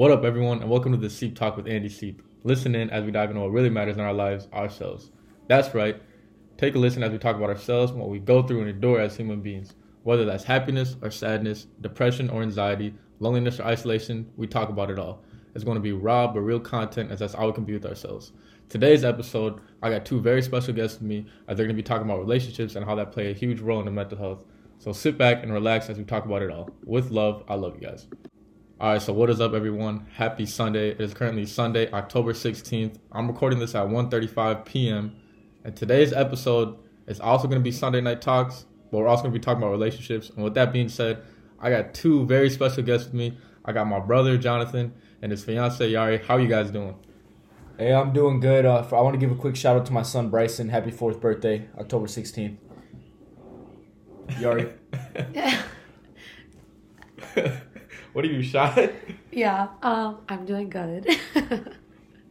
What up, everyone, and welcome to the Seep Talk with Andy Seep. Listen in as we dive into what really matters in our lives, ourselves. That's right. Take a listen as we talk about ourselves and what we go through and endure as human beings. Whether that's happiness or sadness, depression or anxiety, loneliness or isolation, we talk about it all. It's going to be raw but real content as that's all we can be with ourselves. Today's episode, I got two very special guests with me as they're going to be talking about relationships and how that play a huge role in the mental health. So sit back and relax as we talk about it all. With love, I love you guys. All right, so what is up, everyone? Happy Sunday. It is currently Sunday, October 16th. I'm recording this at 1.35 p.m. And today's episode is also going to be Sunday Night Talks, but we're also going to be talking about relationships. And with that being said, I got two very special guests with me. I got my brother, Jonathan, and his fiance, Yari. How are you guys doing? Hey, I'm doing good. Uh, I want to give a quick shout out to my son Bryson. Happy fourth birthday, October 16th. Yari. what are you, shy? Yeah, um, I'm doing good.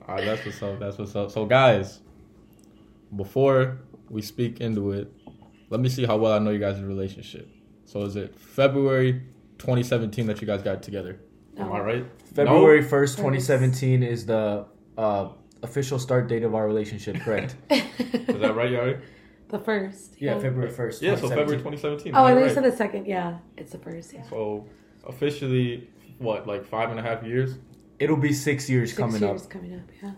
All right, that's what's up. That's what's up. So, guys, before we speak into it, let me see how well I know you guys' relationship. So, is it February 2017 that you guys got together? Am I right? February 1st, 2017 is the uh, official start date of our relationship, correct? Is that right, Yari? the first. yeah, February 1st. Yeah, so February 2017. Oh, I Am think right? you said the second. Yeah, it's the first. Yeah. So, officially, what, like five and a half years? It'll be six years Six coming years up. coming up. Yeah.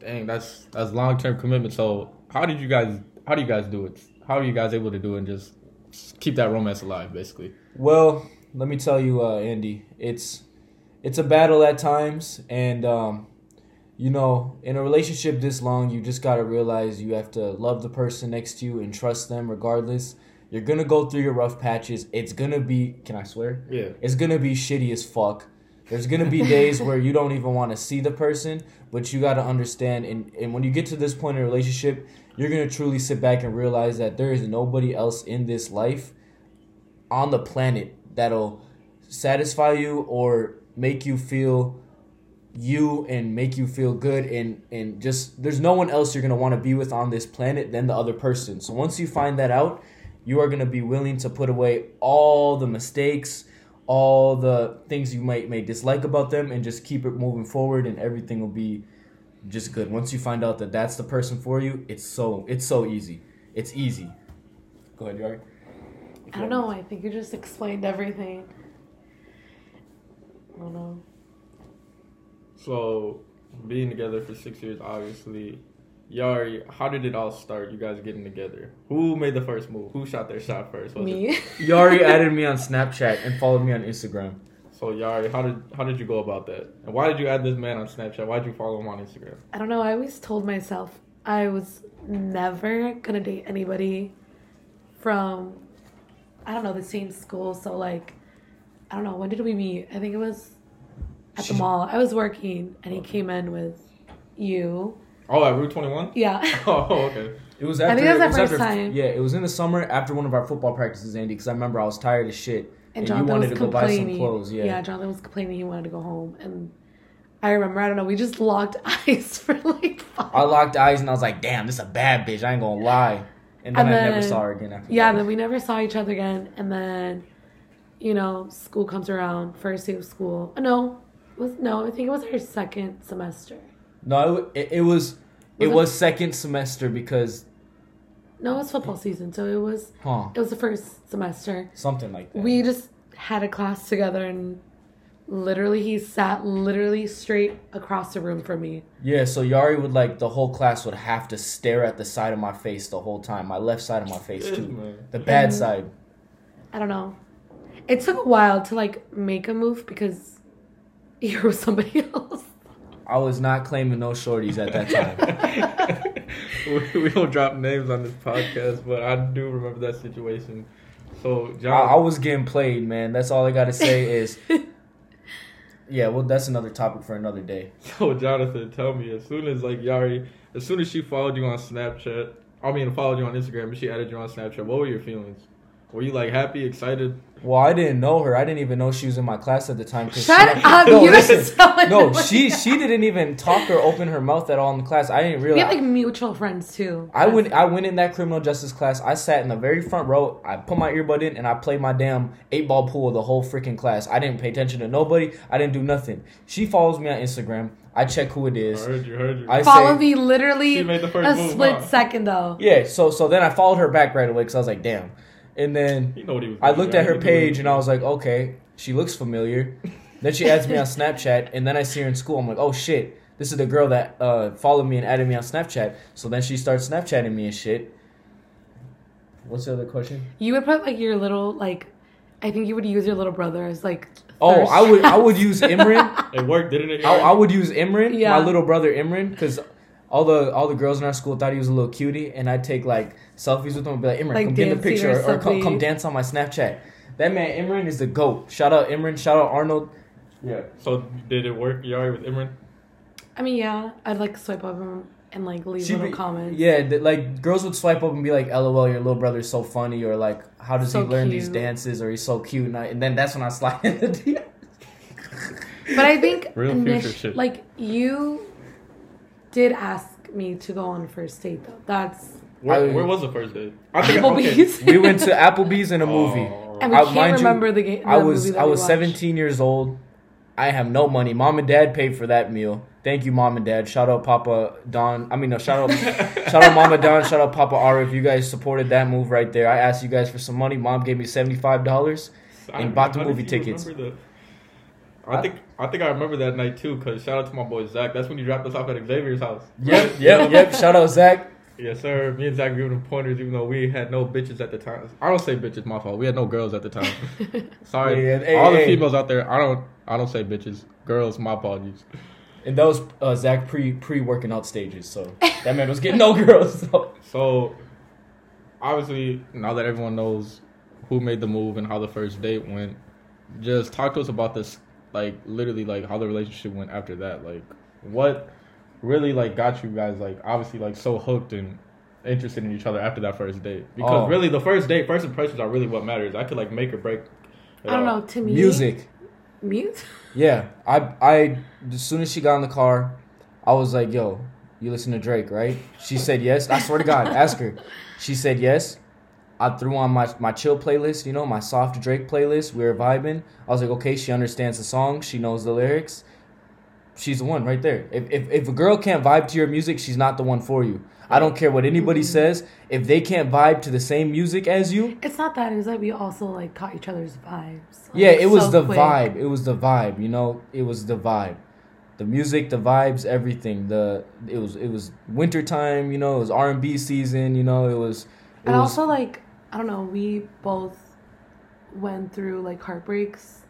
Dang, that's that's long term commitment. So, how did you guys? How do you guys do it? How are you guys able to do it and just keep that romance alive, basically? Well, let me tell you, uh, Andy, it's it's a battle at times, and um, you know, in a relationship this long, you just gotta realize you have to love the person next to you and trust them regardless. You're gonna go through your rough patches. It's gonna be, can I swear? Yeah. It's gonna be shitty as fuck. There's gonna be days where you don't even want to see the person, but you gotta understand. And, and when you get to this point in a relationship, you're gonna truly sit back and realize that there is nobody else in this life on the planet that'll satisfy you or make you feel you and make you feel good and and just there's no one else you're going to want to be with on this planet than the other person. So once you find that out, you are going to be willing to put away all the mistakes, all the things you might may dislike about them and just keep it moving forward and everything will be just good. Once you find out that that's the person for you, it's so it's so easy. It's easy. Go ahead, Yari. I don't know. I think you just explained everything. I don't know. So, being together for six years, obviously, Yari, how did it all start? You guys getting together? Who made the first move? Who shot their shot first? Was It? Me. Yari added me on Snapchat and followed me on Instagram. So, Yari, how did how did you go about that? And why did you add this man on Snapchat? Why did you follow him on Instagram? I don't know. I always told myself I was never gonna date anybody from I don't know the same school. So like, I don't know. When did we meet? I think it was at the mall. I was working, and he came in with you. Oh, at Route Twenty One. Yeah. Oh, okay. It was I after. think that was it our was first after- time. Yeah, it was in the summer after one of our football practices, Andy. Because I remember I was tired as shit, And and, you wanted was to go buy some clothes. Yeah. yeah, Jonathan was complaining he wanted to go home, and I remember I don't know. We just locked eyes for like five. I locked eyes and I was like, "Damn, this is a bad bitch." I ain't gonna lie. And then And I never saw her again after. That. Yeah, that. then we never saw each other again, and then, you know, school comes around. First day of school. Uh, No, was no. I think it was our second semester. No, it, it was. It Was it- was second semester because, No, it was football season, so it was huh, it was the first semester. something like that. We just had a class together, and literally he sat literally straight across the room from me. Yeah, so Yari would like the whole class would have to stare at the side of my face the whole time, my left side of my face too, the bad Mhm. side. I don't know. It took a while to like make a move because you were with somebody else. I was not claiming no shorties at that time. we, we don't drop names on this podcast, but I do remember that situation. So, I, John, I was getting played, man. That's all I gotta say is, yeah. Well, that's another topic for another day. so Jonathan, tell me as soon as like Yari, as soon as she followed you on Snapchat, I mean followed you on Instagram, but she added you on Snapchat. What were your feelings? Were you like happy, excited? Well, I didn't know her. I didn't even know she was in my class at the time. 'cause Shut she, up! No, you listen. so No, she she didn't even talk or open her mouth at all in the class. I didn't realize. We realize. have like mutual friends too. I went I went in that criminal justice class. I sat in the very front row. I put my earbud in and I played my damn eight ball pool the whole freaking class. I didn't pay attention to nobody. I didn't do nothing. She follows me on Instagram. I check who it is. I is. heard you, heard you. I Follow say- me literally She made the first a move, split huh? second though. Yeah, so so then I followed her back right away because I was like, damn. And then you know what he was I looked at her He knew what he page and I was like, okay, she looks familiar. then she adds me on Snapchat, and then I see her in school. I'm like, oh shit, this is the girl that uh, followed me and added me on Snapchat. So then she starts Snapchatting me and shit. What's the other question? You would put like your little like, I think you would use your little brother as like. Oh, I would I would use Imran. It worked, didn't it? I, I would use Imran, Yeah. my little brother Imran, because all the all the girls in our school thought he was a little cutie, and I'd take like selfies with him and be like, Imran, Like come get in the picture, or or, or come, come dance on my Snapchat. That man Imran is the goat. Shout out Imran. Shout out Arnold. Yeah. So did it work, Yari, with Imran? I mean, yeah, I'd like swipe up him and like leave She'd little be- comments. Yeah, th- like girls would swipe up and be like, "LOL, your little brother's so funny," or like, "How does So he learn these dances?" or "He's so cute," and, I, and then that's when I slide in the DM. But I think Real init- future shit. like you did ask me to go on a first date though. That's Where, I- where was the first date? I think okay. Applebee's. we went to Applebee's in a oh. movie. Oh. and we I- can't mind you, remember the game. I was I was 17 years old. I have no money. Mom and dad paid for that meal. Thank you, mom and dad. Shout out Papa Don. I mean, no, shout out, shout out Mama Don. Shout out Papa Ara. If you guys supported that move right there, I asked you guys for some money. Mom gave me seventy five dollars. I- and bought the how did movie you tickets. remember the- I think I think I remember that night too. Cause shout out to my boy Zach. That's when you dropped us off at Xavier's house. Yep, yep, yep. Shout out Zach. Yes, sir. Me and Zach giving him pointers, even though we had no bitches at the time. I don't say bitches, my fault. We had no girls at the time. Sorry, hey, all the hey. females out there. I don't. I don't say bitches. Girls, my apologies. And that was uh, Zach pre pre working out stages. So that man was getting no girls. So. So, obviously, now that everyone knows who made the move and how the first date went, just talk to us about this. Like, literally, like how the relationship went after that. Like, what really like got you guys like obviously like so hooked and interested in each other after that first date? Because Oh. really, the first date, first impressions are really what matters. I could like make or break. I don't know. To me, Music. Mute. Yeah, I I as soon as she got in the car, I was like, "Yo, you listen to Drake, right?" She said yes. I swear to God, ask her. She said yes. I threw on my my chill playlist, you know, my soft Drake playlist. We were vibing. I was like, okay, she understands the song. She knows the lyrics. She's the one right there. If, if if a girl can't vibe to your music, she's not the one for you. I don't care what anybody mm-hmm. says. If they can't vibe to the same music as you, It's not that. It's like we also like caught each other's vibes. yeah, it was so the quick. vibe. It was the vibe. You know, it was the vibe. The music, the vibes, everything. The it was it was wintertime. You know, it was R and B season. You know, it was. It And was also like I don't know. We both went through like heartbreaks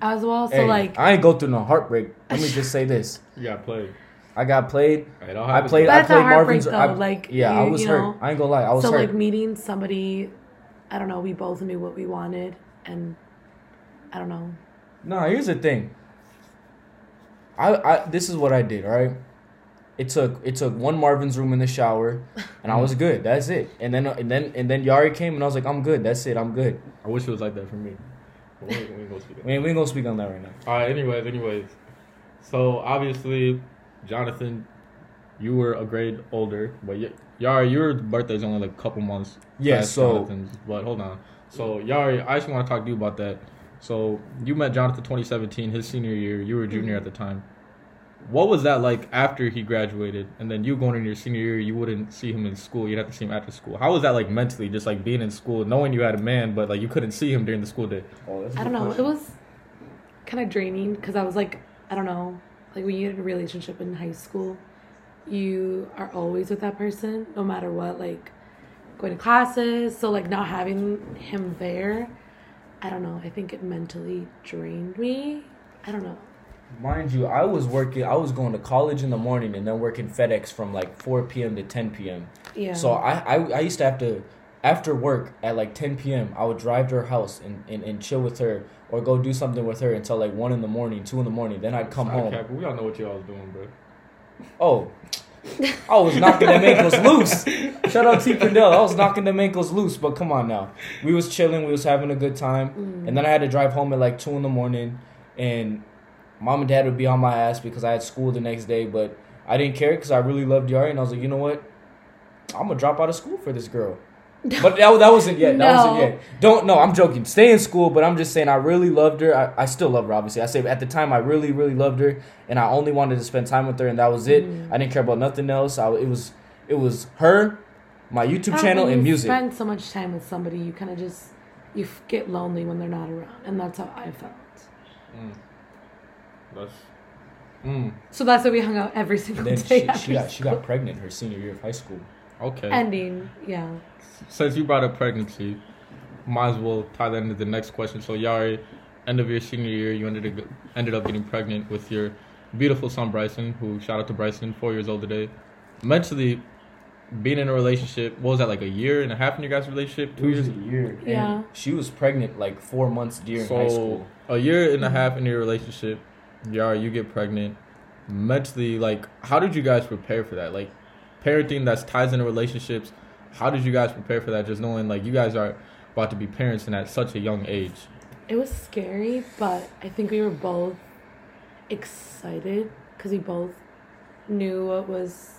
as well. So hey, like I ain't go through no heartbreak. Let me just say this: You got played. I got played. It all I played. But I that's a played heartbreak, Marvin's. though, I, like, yeah, I was you hurt. I ain't gonna lie, I was hurt. so hurt. like meeting somebody. I don't know. We both knew what we wanted, and I don't know. No, here's the thing. I, I this is what I did, all right? It took it took one Marvin's room in the shower and I was good. That's it. And then and then and then Yari came and I was like, I'm good. That's it. I'm good. I wish it was like that for me. But we ain't, we ain't gonna speak. We ain't, we ain't gonna speak on that right now. All right. Anyways, anyways. So obviously, Jonathan, you were a grade older, but y- Yari, your birthday's only like a couple months. Yeah, so- Jonathan's. But hold on. So Yari, I just want to talk to you about that. So you met Jonathan 2017, his senior year. You were a junior mm-hmm. at the time. What was that like after he graduated, and then you going in your senior year? You wouldn't see him in school. You'd have to see him after school. How was that like mentally, just like being in school, knowing you had a man, but like you couldn't see him during the school day? Oh, that's a I don't know. question. It was kind of draining because I was like, I don't know, like when you get in a relationship in high school, you are always with that person no matter what, like going to classes. So, like, not having him there, I don't know. I think it mentally drained me. I don't know. Mind you, I was working. I was going to college in the morning and then working FedEx from like 4 p.m. to 10 p.m. Yeah. So I, I I used to have to after work at like 10 p.m. I would drive to her house and, and, and chill with her or go do something with her until like one in the morning, two in the morning. Then I'd come Side home. cap, we all know what y'all was doing, bro. Oh, I was knocking them ankles loose. Shout out T Pendel. I was knocking them ankles loose, but come on now. We was chilling, we was having a good time. Mm. And then I had to drive home at like two in the morning and mom and dad would be on my ass because I had school the next day, but I didn't care because I really loved Yari and I was like, you know what? I'm gonna drop out of school for this girl. But that, that wasn't yet. That wasn't No. yet. Don't no, I'm joking. Stay in school, but I'm just saying I really loved her. I, I still love her, obviously. I say at the time I really, really loved her, and I only wanted to spend time with her, and that was it. Mm. I didn't care about nothing else. I, it was it was her, my YouTube Ah, channel, and music. spend so much time with somebody, you kind of just you get lonely when they're not around, and that's how I felt. That's. Mm, So that's why we hung out every single then day. she, after she got she got pregnant her senior year of high school. okay. ending. Yeah. Since you brought up pregnancy, might as well tie that into the next question. So Yari, end of your senior year, you ended up, ended up getting pregnant with your beautiful son Bryson. Who shout out to Bryson, four years old today. Mentally, being in a relationship, what was that like a year and a half in your guys' relationship? Two Two years years. a year. And Yeah. She was pregnant like four months during so high school. a year and a half in your relationship, Yari, you get pregnant. Mentally, like, how did you guys prepare for that? Like, parenting that's ties into relationships. How did you guys prepare for that? Just knowing like you guys are about to be parents and at such a young age. It was scary, but I think we were both excited because we both knew what was.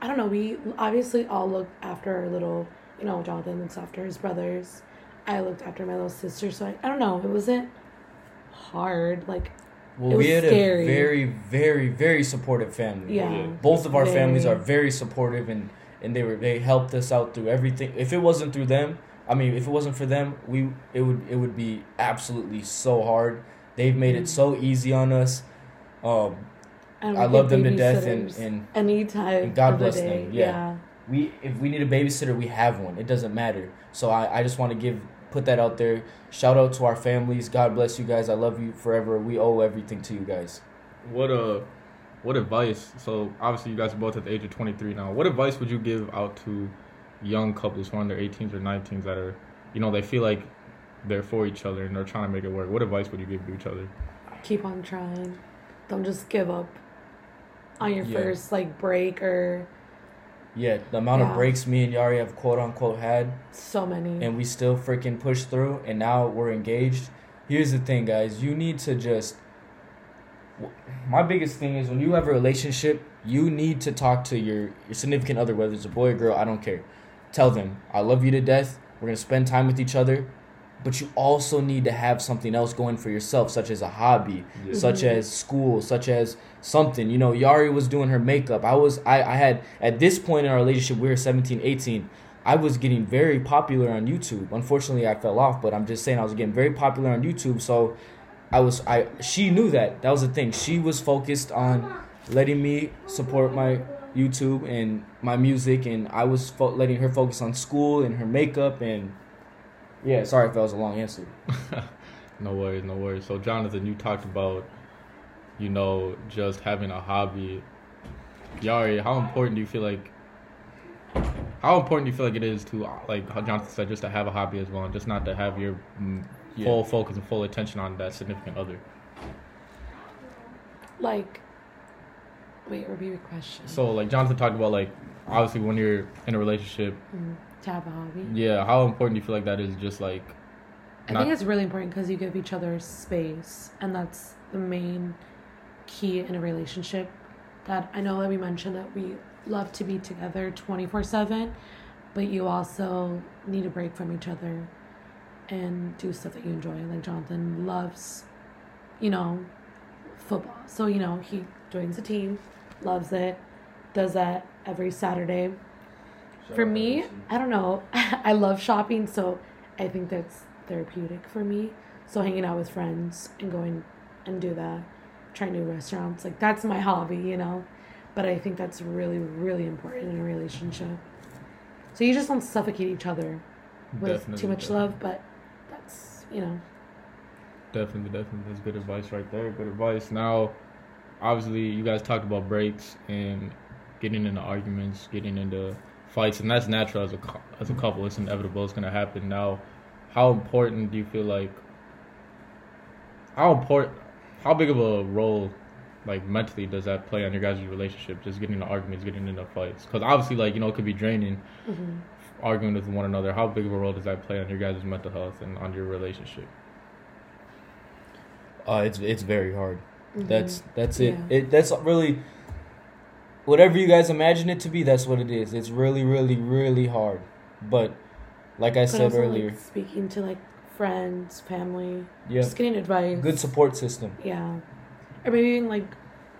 I don't know. We obviously all looked after our little. You know, Jonathan looks after his brothers. I looked after my little sister. So I, I don't know. It wasn't hard. Like Well, It we had scary. a very, very, very supportive family. yeah. Yeah. Both of our families are very supportive, and and they were they helped us out through everything. If it wasn't through them, I mean, if it wasn't for them, we it would it would be absolutely so hard. They've made it so easy on us. Um, And I love them to death, and babysitters and any time and God of the bless day. them, yeah. we if we need a babysitter, we have one. It doesn't matter. So I, I just want to give put that out there. Shout out to our families. God bless you guys. I love you forever. We owe everything to you guys. What uh, what advice? So obviously you guys are both at the age of 23 now. What advice would you give out to young couples who are in their 18s or 19s that are, you know, they feel like they're for each other and they're trying to make it work? What advice would you give to each other? Keep on trying. Don't just give up on your Yeah. first like break or Yeah, the amount of breaks me and Yari have quote unquote had, so many. and we still freaking push through, and now we're engaged. Here's the thing, guys. You need to just. My biggest thing is when you have a relationship, you need to talk to your, your significant other, whether it's a boy or girl, I don't care. Tell them, I love you to death. We're going to spend time with each other. But you also need to have something else going for yourself, such as a hobby, Yeah. such Mhm. as school, such as something. You know, Yari was doing her makeup. I was, I, I had, at this point in our relationship, we were 17, 18. I was getting very popular on YouTube. Unfortunately, I fell off, but I'm just saying I was getting very popular on YouTube. So I was, I, she knew that. That was the thing. She was focused on letting me support my YouTube and my music, and I was fo- letting her focus on school and her makeup. And yeah, sorry if that was a long answer. No worries, no worries. So Jonathan, you talked about, you know, just having a hobby. Yari, how important do you feel like? How important do you feel like it is to, like how Jonathan said, just to have a hobby as well, and just not to have your mm, Yeah. full focus and full attention on that significant other? like, wait, repeat your question. So, like Jonathan talked about, like obviously when you're in a relationship, Mm, to have a hobby. yeah, how important do you feel like that is? Just like, I think it's really important because you give each other space, and that's the main key in a relationship. That I know that we mentioned that we love to be together twenty four seven, but you also need a break from each other, and do stuff that you enjoy. Like Jonathan loves, you know, football. So you know he joins the team, loves it, does that every Saturday. For me, I don't know. I love shopping, so I think that's therapeutic for me. So hanging out with friends and going and do that, trying new restaurants, like that's my hobby, you know. But I think that's really, really important in a relationship. So you just don't suffocate each other with Definitely, too much definitely. love, but that's you know. Definitely, definitely. That's good advice right there. Good advice. Now, obviously, you guys talked about breaks and getting into arguments, getting into fights, and that's natural as a as a couple. It's inevitable. It's gonna happen. Now, how important do you feel like? How important? How big of a role like mentally does that play on your guys' relationship? Just getting into arguments, getting into fights, because obviously like you know it could be draining, hmm arguing with one another. How big of a role does that play on your guys' mental health and on your relationship? Uh, it's it's very hard. Mm-hmm. That's that's it. Yeah. It that's really whatever you guys imagine it to be. That's what it is. It's really, really, really hard. But like I But said also, earlier, like, speaking to like friends, family, yeah, just getting advice. good support system. Yeah, or maybe even like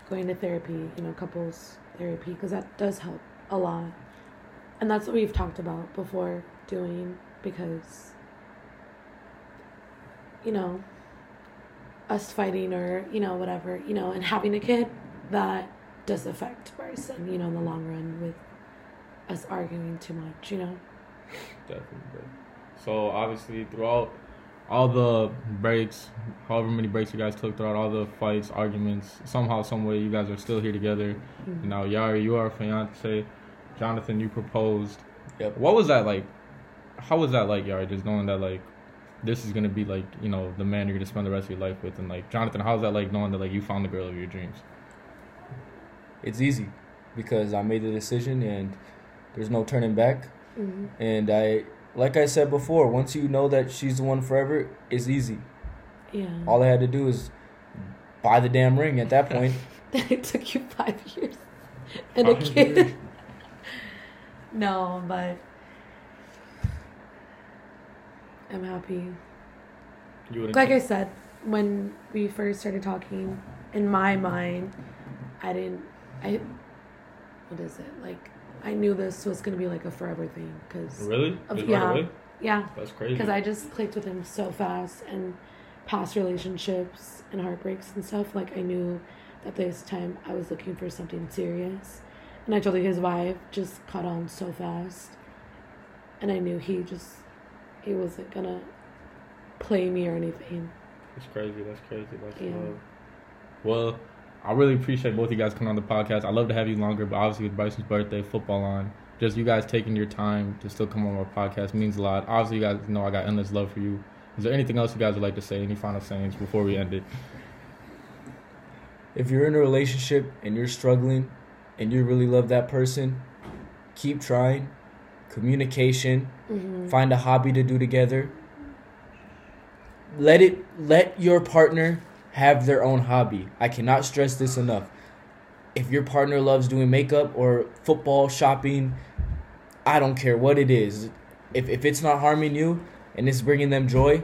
going to therapy. You know, couples therapy because that does help a lot, and that's what we've talked about before doing because you know us fighting or you know whatever you know and having a kid that does affect Bryson. You know, in the long run with us arguing too much. You know. Definitely. So obviously throughout all the breaks, however many breaks you guys took throughout all the fights, arguments, somehow, some way, you guys are still here together. Mhm. Now, Yari, you are a fiance. Jonathan, you proposed. Yep. What was that like? How was that like, Yari? Just knowing that like this is gonna be like you know the man you're gonna spend the rest of your life with, and like Jonathan, how's that like knowing that like you found the girl of your dreams? It's easy because I made the decision and there's no turning back. Mhm. And I, like I said before, once you know that she's the one forever, it's easy. Yeah. All I had to do is buy the damn ring at that point. it took you five years and a kid. years. no, but I'm happy. You Like I said, when we first started talking, in my mind, I didn't. I. What is it like? I knew this was gonna be like a forever thing because really Of- Just yeah. right yeah, That's crazy. because I just clicked with him so fast and past relationships and heartbreaks and stuff. Like I knew that this time I was looking for something serious, and I told you his wife just caught on so fast, and I knew he just he wasn't gonna play me or anything. That's crazy. That's crazy. That's Yeah. love. Well, I really appreciate both of you guys coming on the podcast. I'd love to have you longer, but obviously with Bryson's birthday, football on, just you guys taking your time to still come on our podcast means a lot. Obviously, you guys know I got endless love for you. Is there anything else you guys would like to say? Any final sayings before we end it? if you're in a relationship and you're struggling and you really love that person, keep trying. Communication, Mm-hmm. find a hobby to do together. Let it let your partner have their own hobby. I cannot stress this enough. If your partner loves doing makeup or football, shopping, I don't care what it is. If if it's not harming you and it's bringing them joy,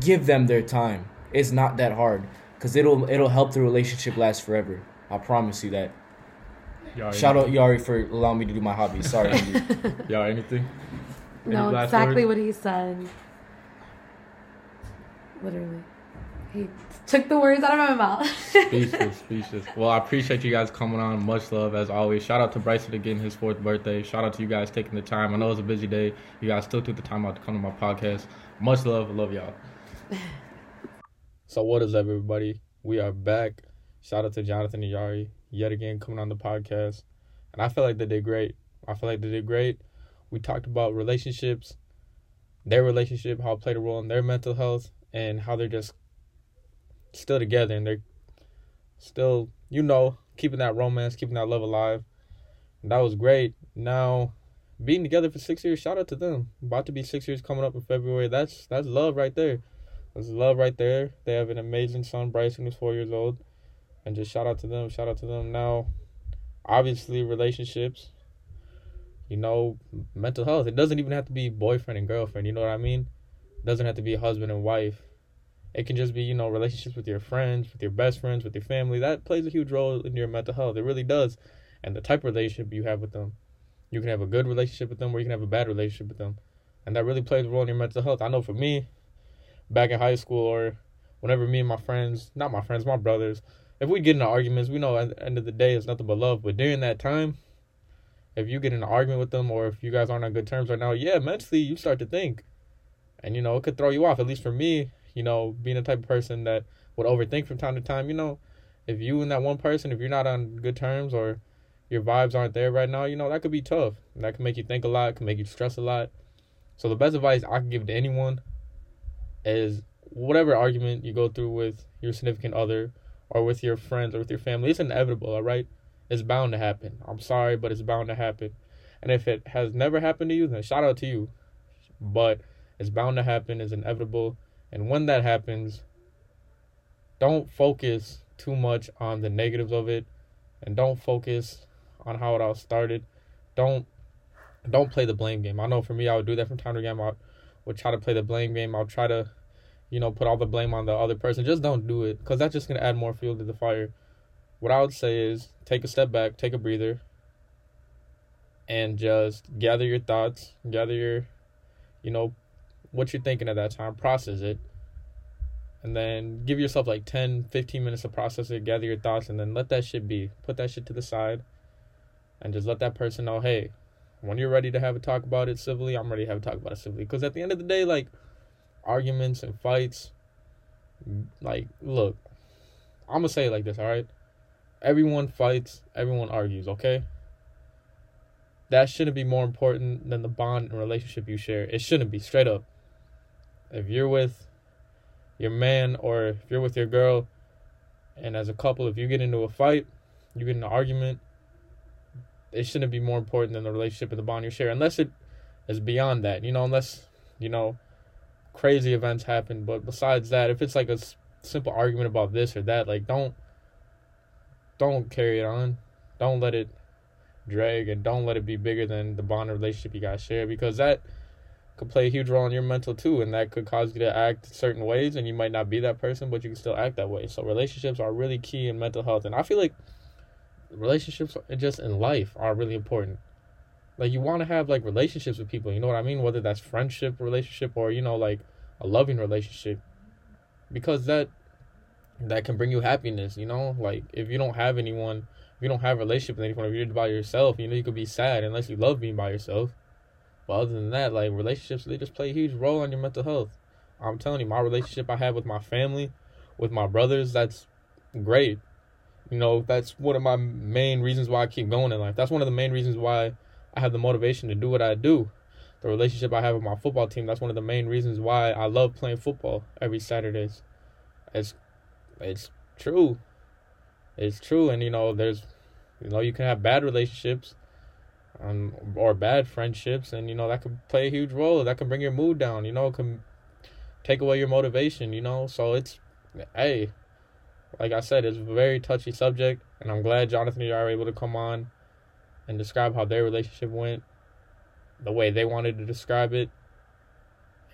give them their time. It's not that hard cuz it'll it'll help the relationship last forever. I promise you that. Y'all, Shout out Yari for allowing me to do my hobby. Sorry. Andy. Y'all, anything? Any No, exactly words? what he said. Literally, he took the words out of my mouth. Speechless, speechless. Well, I appreciate you guys coming on. Much love as always. Shout out to Bryson again, his fourth birthday. Shout out to you guys taking the time. I know it's a busy day. You guys still took the time out to come to my podcast. Much love. Love y'all. so what is up, everybody? We are back. Shout out to Jonathan and Yari yet again coming on the podcast, and I feel like they did great. I feel like they did great. We talked about relationships, their relationship, how it played a role in their mental health, and how they're just still together and they're still, you know, keeping that romance, keeping that love alive. And that was great. Now, being together for six years, shout out to them. About to be six years coming up in February. That's that's love right there. That's love right there. They have an amazing son, Bryson, who's four years old. And just shout out to them. Shout out to them. Now, obviously, relationships. You know, mental health. It doesn't even have to be boyfriend and girlfriend. You know what I mean? It doesn't have to be husband and wife. It can just be, you know, relationships with your friends, with your best friends, with your family. That plays a huge role in your mental health. It really does. And the type of relationship you have with them. You can have a good relationship with them or you can have a bad relationship with them. And that really plays a role in your mental health. I know for me, back in high school or whenever me and my friends, not my friends, my brothers, if we get into arguments, we know at the end of the day it's nothing but love. But during that time, if you get in an argument with them or if you guys aren't on good terms right now, yeah, mentally you start to think. And you know, it could throw you off. At least for me, you know, being the type of person that would overthink from time to time, you know, if you and that one person, if you're not on good terms or your vibes aren't there right now, you know, that could be tough. That can make you think a lot, can make you stress a lot. So the best advice I can give to anyone is whatever argument you go through with your significant other or with your friends or with your family. It's inevitable, all right? It's bound to happen. I'm sorry, but it's bound to happen. And if it has never happened to you, then shout out to you. But it's bound to happen, it's inevitable. And when that happens, don't focus too much on the negatives of it and don't focus on how it all started. Don't don't play the blame game. I know for me I would do that from time to time. I would try to play the blame game. I'll try to, you know, put all the blame on the other person. Just don't do it because that's just gonna add more fuel to the fire. What I would say is take a step back, take a breather, and just gather your thoughts, gather your, you know, what you're thinking at that time, process it, and then give yourself like 10, 15 minutes to process it, gather your thoughts, and then let that shit be. Put that shit to the side, and just let that person know, hey, when you're ready to have a talk about it civilly, I'm ready to have a talk about it civilly. Because at the end of the day, like, arguments and fights, like, look, I'm gonna say it like this, all right? Everyone fights, everyone argues, okay? That shouldn't be more important than the bond and relationship you share. It shouldn't be, straight up. If you're with your man or if you're with your girl and as a couple, if you get into a fight, you get in an argument, it shouldn't be more important than the relationship and the bond you share, unless it is beyond that, you know, unless, you know, crazy events happen. But besides that, if it's like a simple argument about this or that, like, don't, don't carry it on. Don't let it drag and don't let it be bigger than the bond relationship you guys share because that could play a huge role in your mental too and that could cause you to act certain ways and you might not be that person but you can still act that way. So relationships are really key in mental health and i feel like relationships just in life are really important. Like you want to have like relationships with people you know what i mean? Whether that's friendship relationship or you know like a loving relationship because that that can bring you happiness you know? Like if you don't have anyone if you don't have a relationship with anyone, if you're by yourself, you know, you could be sad unless you love being by yourself. But other than that, like relationships, just play a huge role on your mental health. I'm telling you, my relationship I have with my family, with my brothers, that's great. You know, that's one of my main reasons why I keep going in life. That's one of the main reasons why I have the motivation to do what I do. The relationship I have with my football team, that's one of the main reasons why I love playing football every Saturdays. It's it's true. It's true and you know, there's you know, you can have bad relationships um, or bad friendships and you know that could play a huge role. That can bring your mood down you know can take away your motivation you know? So it's hey like i said it's a very touchy subject and i'm glad jonathan and yari able to come on and describe how their relationship went the way they wanted to describe it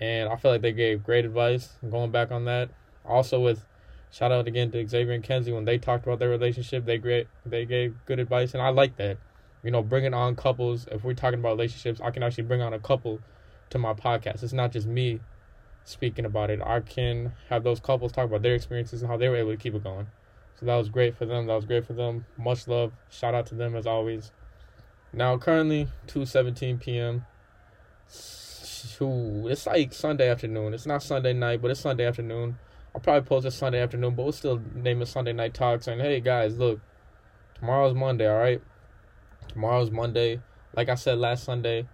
and i feel like they gave great advice going back on that. Also with shout out again to xavier and kenzie when they talked about their relationship they great they gave good advice and i like that you know, bringing on couples. If we're talking about relationships, I can actually bring on a couple to my podcast. It's not just me speaking about it. I can have those couples talk about their experiences and how they were able to keep it going. So that was great for them. That was great for them. Much love. Shout out to them as always. Now currently 2:17 p.m. It's like Sunday afternoon. It's not Sunday night, but it's Sunday afternoon. I'll probably post it Sunday afternoon, but we'll still name it Sunday Night Talk saying, hey guys, look, tomorrow's Monday, all right? Tomorrow's Monday. Like I said last Sunday,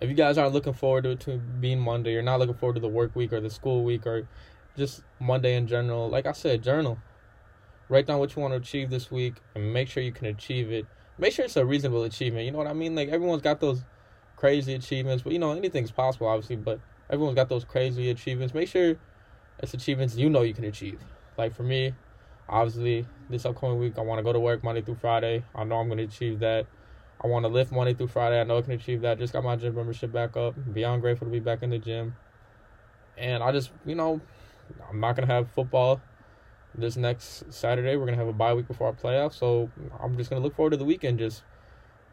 if you guys aren't looking forward to to being Monday, you're not looking forward to the work week or the school week or just Monday in general, like I said, journal. Write down what you want to achieve this week and make sure you can achieve it. Make sure it's a reasonable achievement. You know what I mean? Like everyone's got those crazy achievements, but you know, anything's possible obviously, but everyone's got those crazy achievements. Make sure it's achievements you know you can achieve. Like for me, obviously, this upcoming week I want to go to work Monday through Friday. I know I'm going to achieve that. I want to lift Monday through Friday. I know I can achieve that. Just got my gym membership back up. Beyond grateful to be back in the gym. And I just, you know, I'm not going to have football this next Saturday. We're going to have a bye week before our playoffs. So I'm just going to look forward to the weekend. Just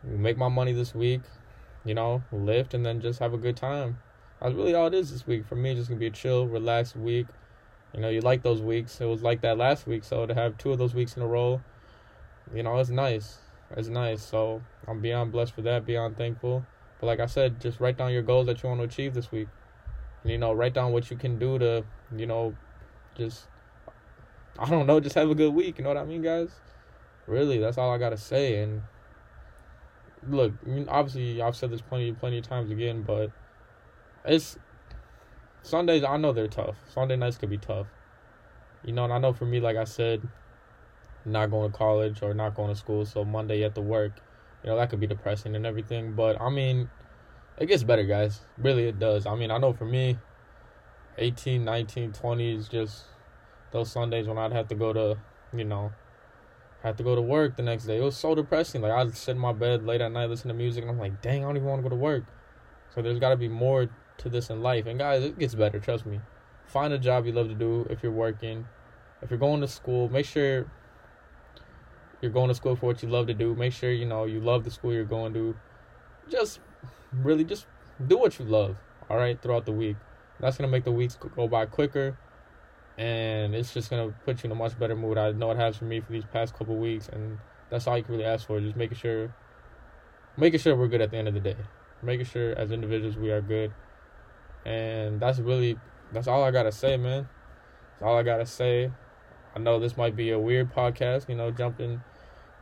make my money this week, you know, lift, and then just have a good time. That's really all it is this week. For me, just going to be a chill, relaxed week. You know, you like those weeks. It was like that last week. So to have two of those weeks in a row, you know, it's nice. It's nice. So I'm beyond blessed for that, beyond thankful. But like I said, just write down your goals that you want to achieve this week. And, you know, write down what you can do to, you know, just I don't know, just have a good week. You know what I mean, guys? Really, that's all I gotta say. And look, I mean, obviously, I've said this plenty, plenty of times again, but it's Sundays. I know they're tough. Sunday nights could be tough. You know, and I know for me, like I said, not going to college or not going to school. So Monday you have to work. You know, that could be depressing and everything. But I mean, it gets better, guys. Really, it does. I mean, I know for me, 18, 19, 20 is just those Sundays when I'd have to go to, you know, have to go to work the next day. It was so depressing. Like, I'd sit in my bed late at night, listen to music, and I'm like, dang, I don't even want to go to work. So there's got to be more to this in life. And guys, it gets better, trust me. Find a job you love to do if you're working. If you're going to school, make sure you're going to school for what you love to do. Make sure you know you love the school you're going to. Just really just do what you love, all right, throughout the week. That's going to make the weeks go by quicker and it's just going to put you in a much better mood. I know it has for me for these past couple weeks and that's all you can really ask for, just making sure making sure we're good at the end of the day. Making sure as individuals we are good. And that's really that's all I got to say, man. That's all I got to say. I know this might be a weird podcast, you know, jumping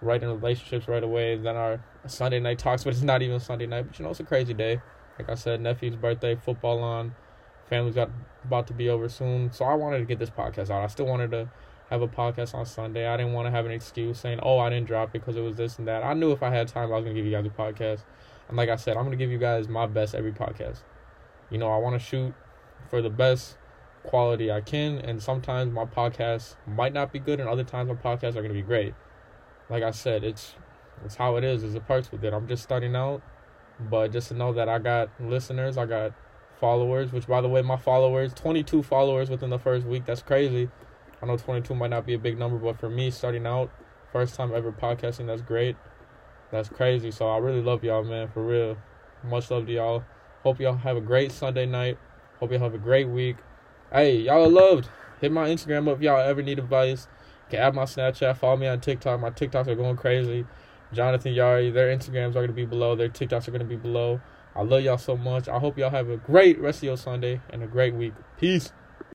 right in relationships right away. Then our Sunday night talks, but it's not even Sunday night. But you know, it's a crazy day. Like I said, nephew's birthday, football on, family's got about to be over soon. So I wanted to get this podcast out. I still wanted to have a podcast on Sunday. I didn't want to have an excuse saying, "Oh, I didn't drop it because it was this and that." I knew if I had time, I was gonna give you guys a podcast. And like I said, I'm gonna give you guys my best every podcast. You know, I want to shoot for the best quality I can, and sometimes my podcasts might not be good, and other times my podcasts are gonna be great. Like I said, it's it's how it is. There's a perks with it. I'm just starting out, but just to know that I got listeners, I got followers. Which, by the way, my followers, 22 followers within the first week. That's crazy. I know 22 might not be a big number, but for me, starting out, first time ever podcasting, that's great. That's crazy. So I really love y'all, man, for real. Much love to y'all. Hope y'all have a great Sunday night. Hope y'all have a great week. Hey, y'all are loved. Hit my Instagram up if y'all ever need advice. Add my Snapchat. Follow me on TikTok. My TikToks are going crazy. Jonathan Yari, their Instagrams are going to be below. Their TikToks are going to be below. I love y'all so much. I hope y'all have a great rest of your Sunday and a great week. Peace.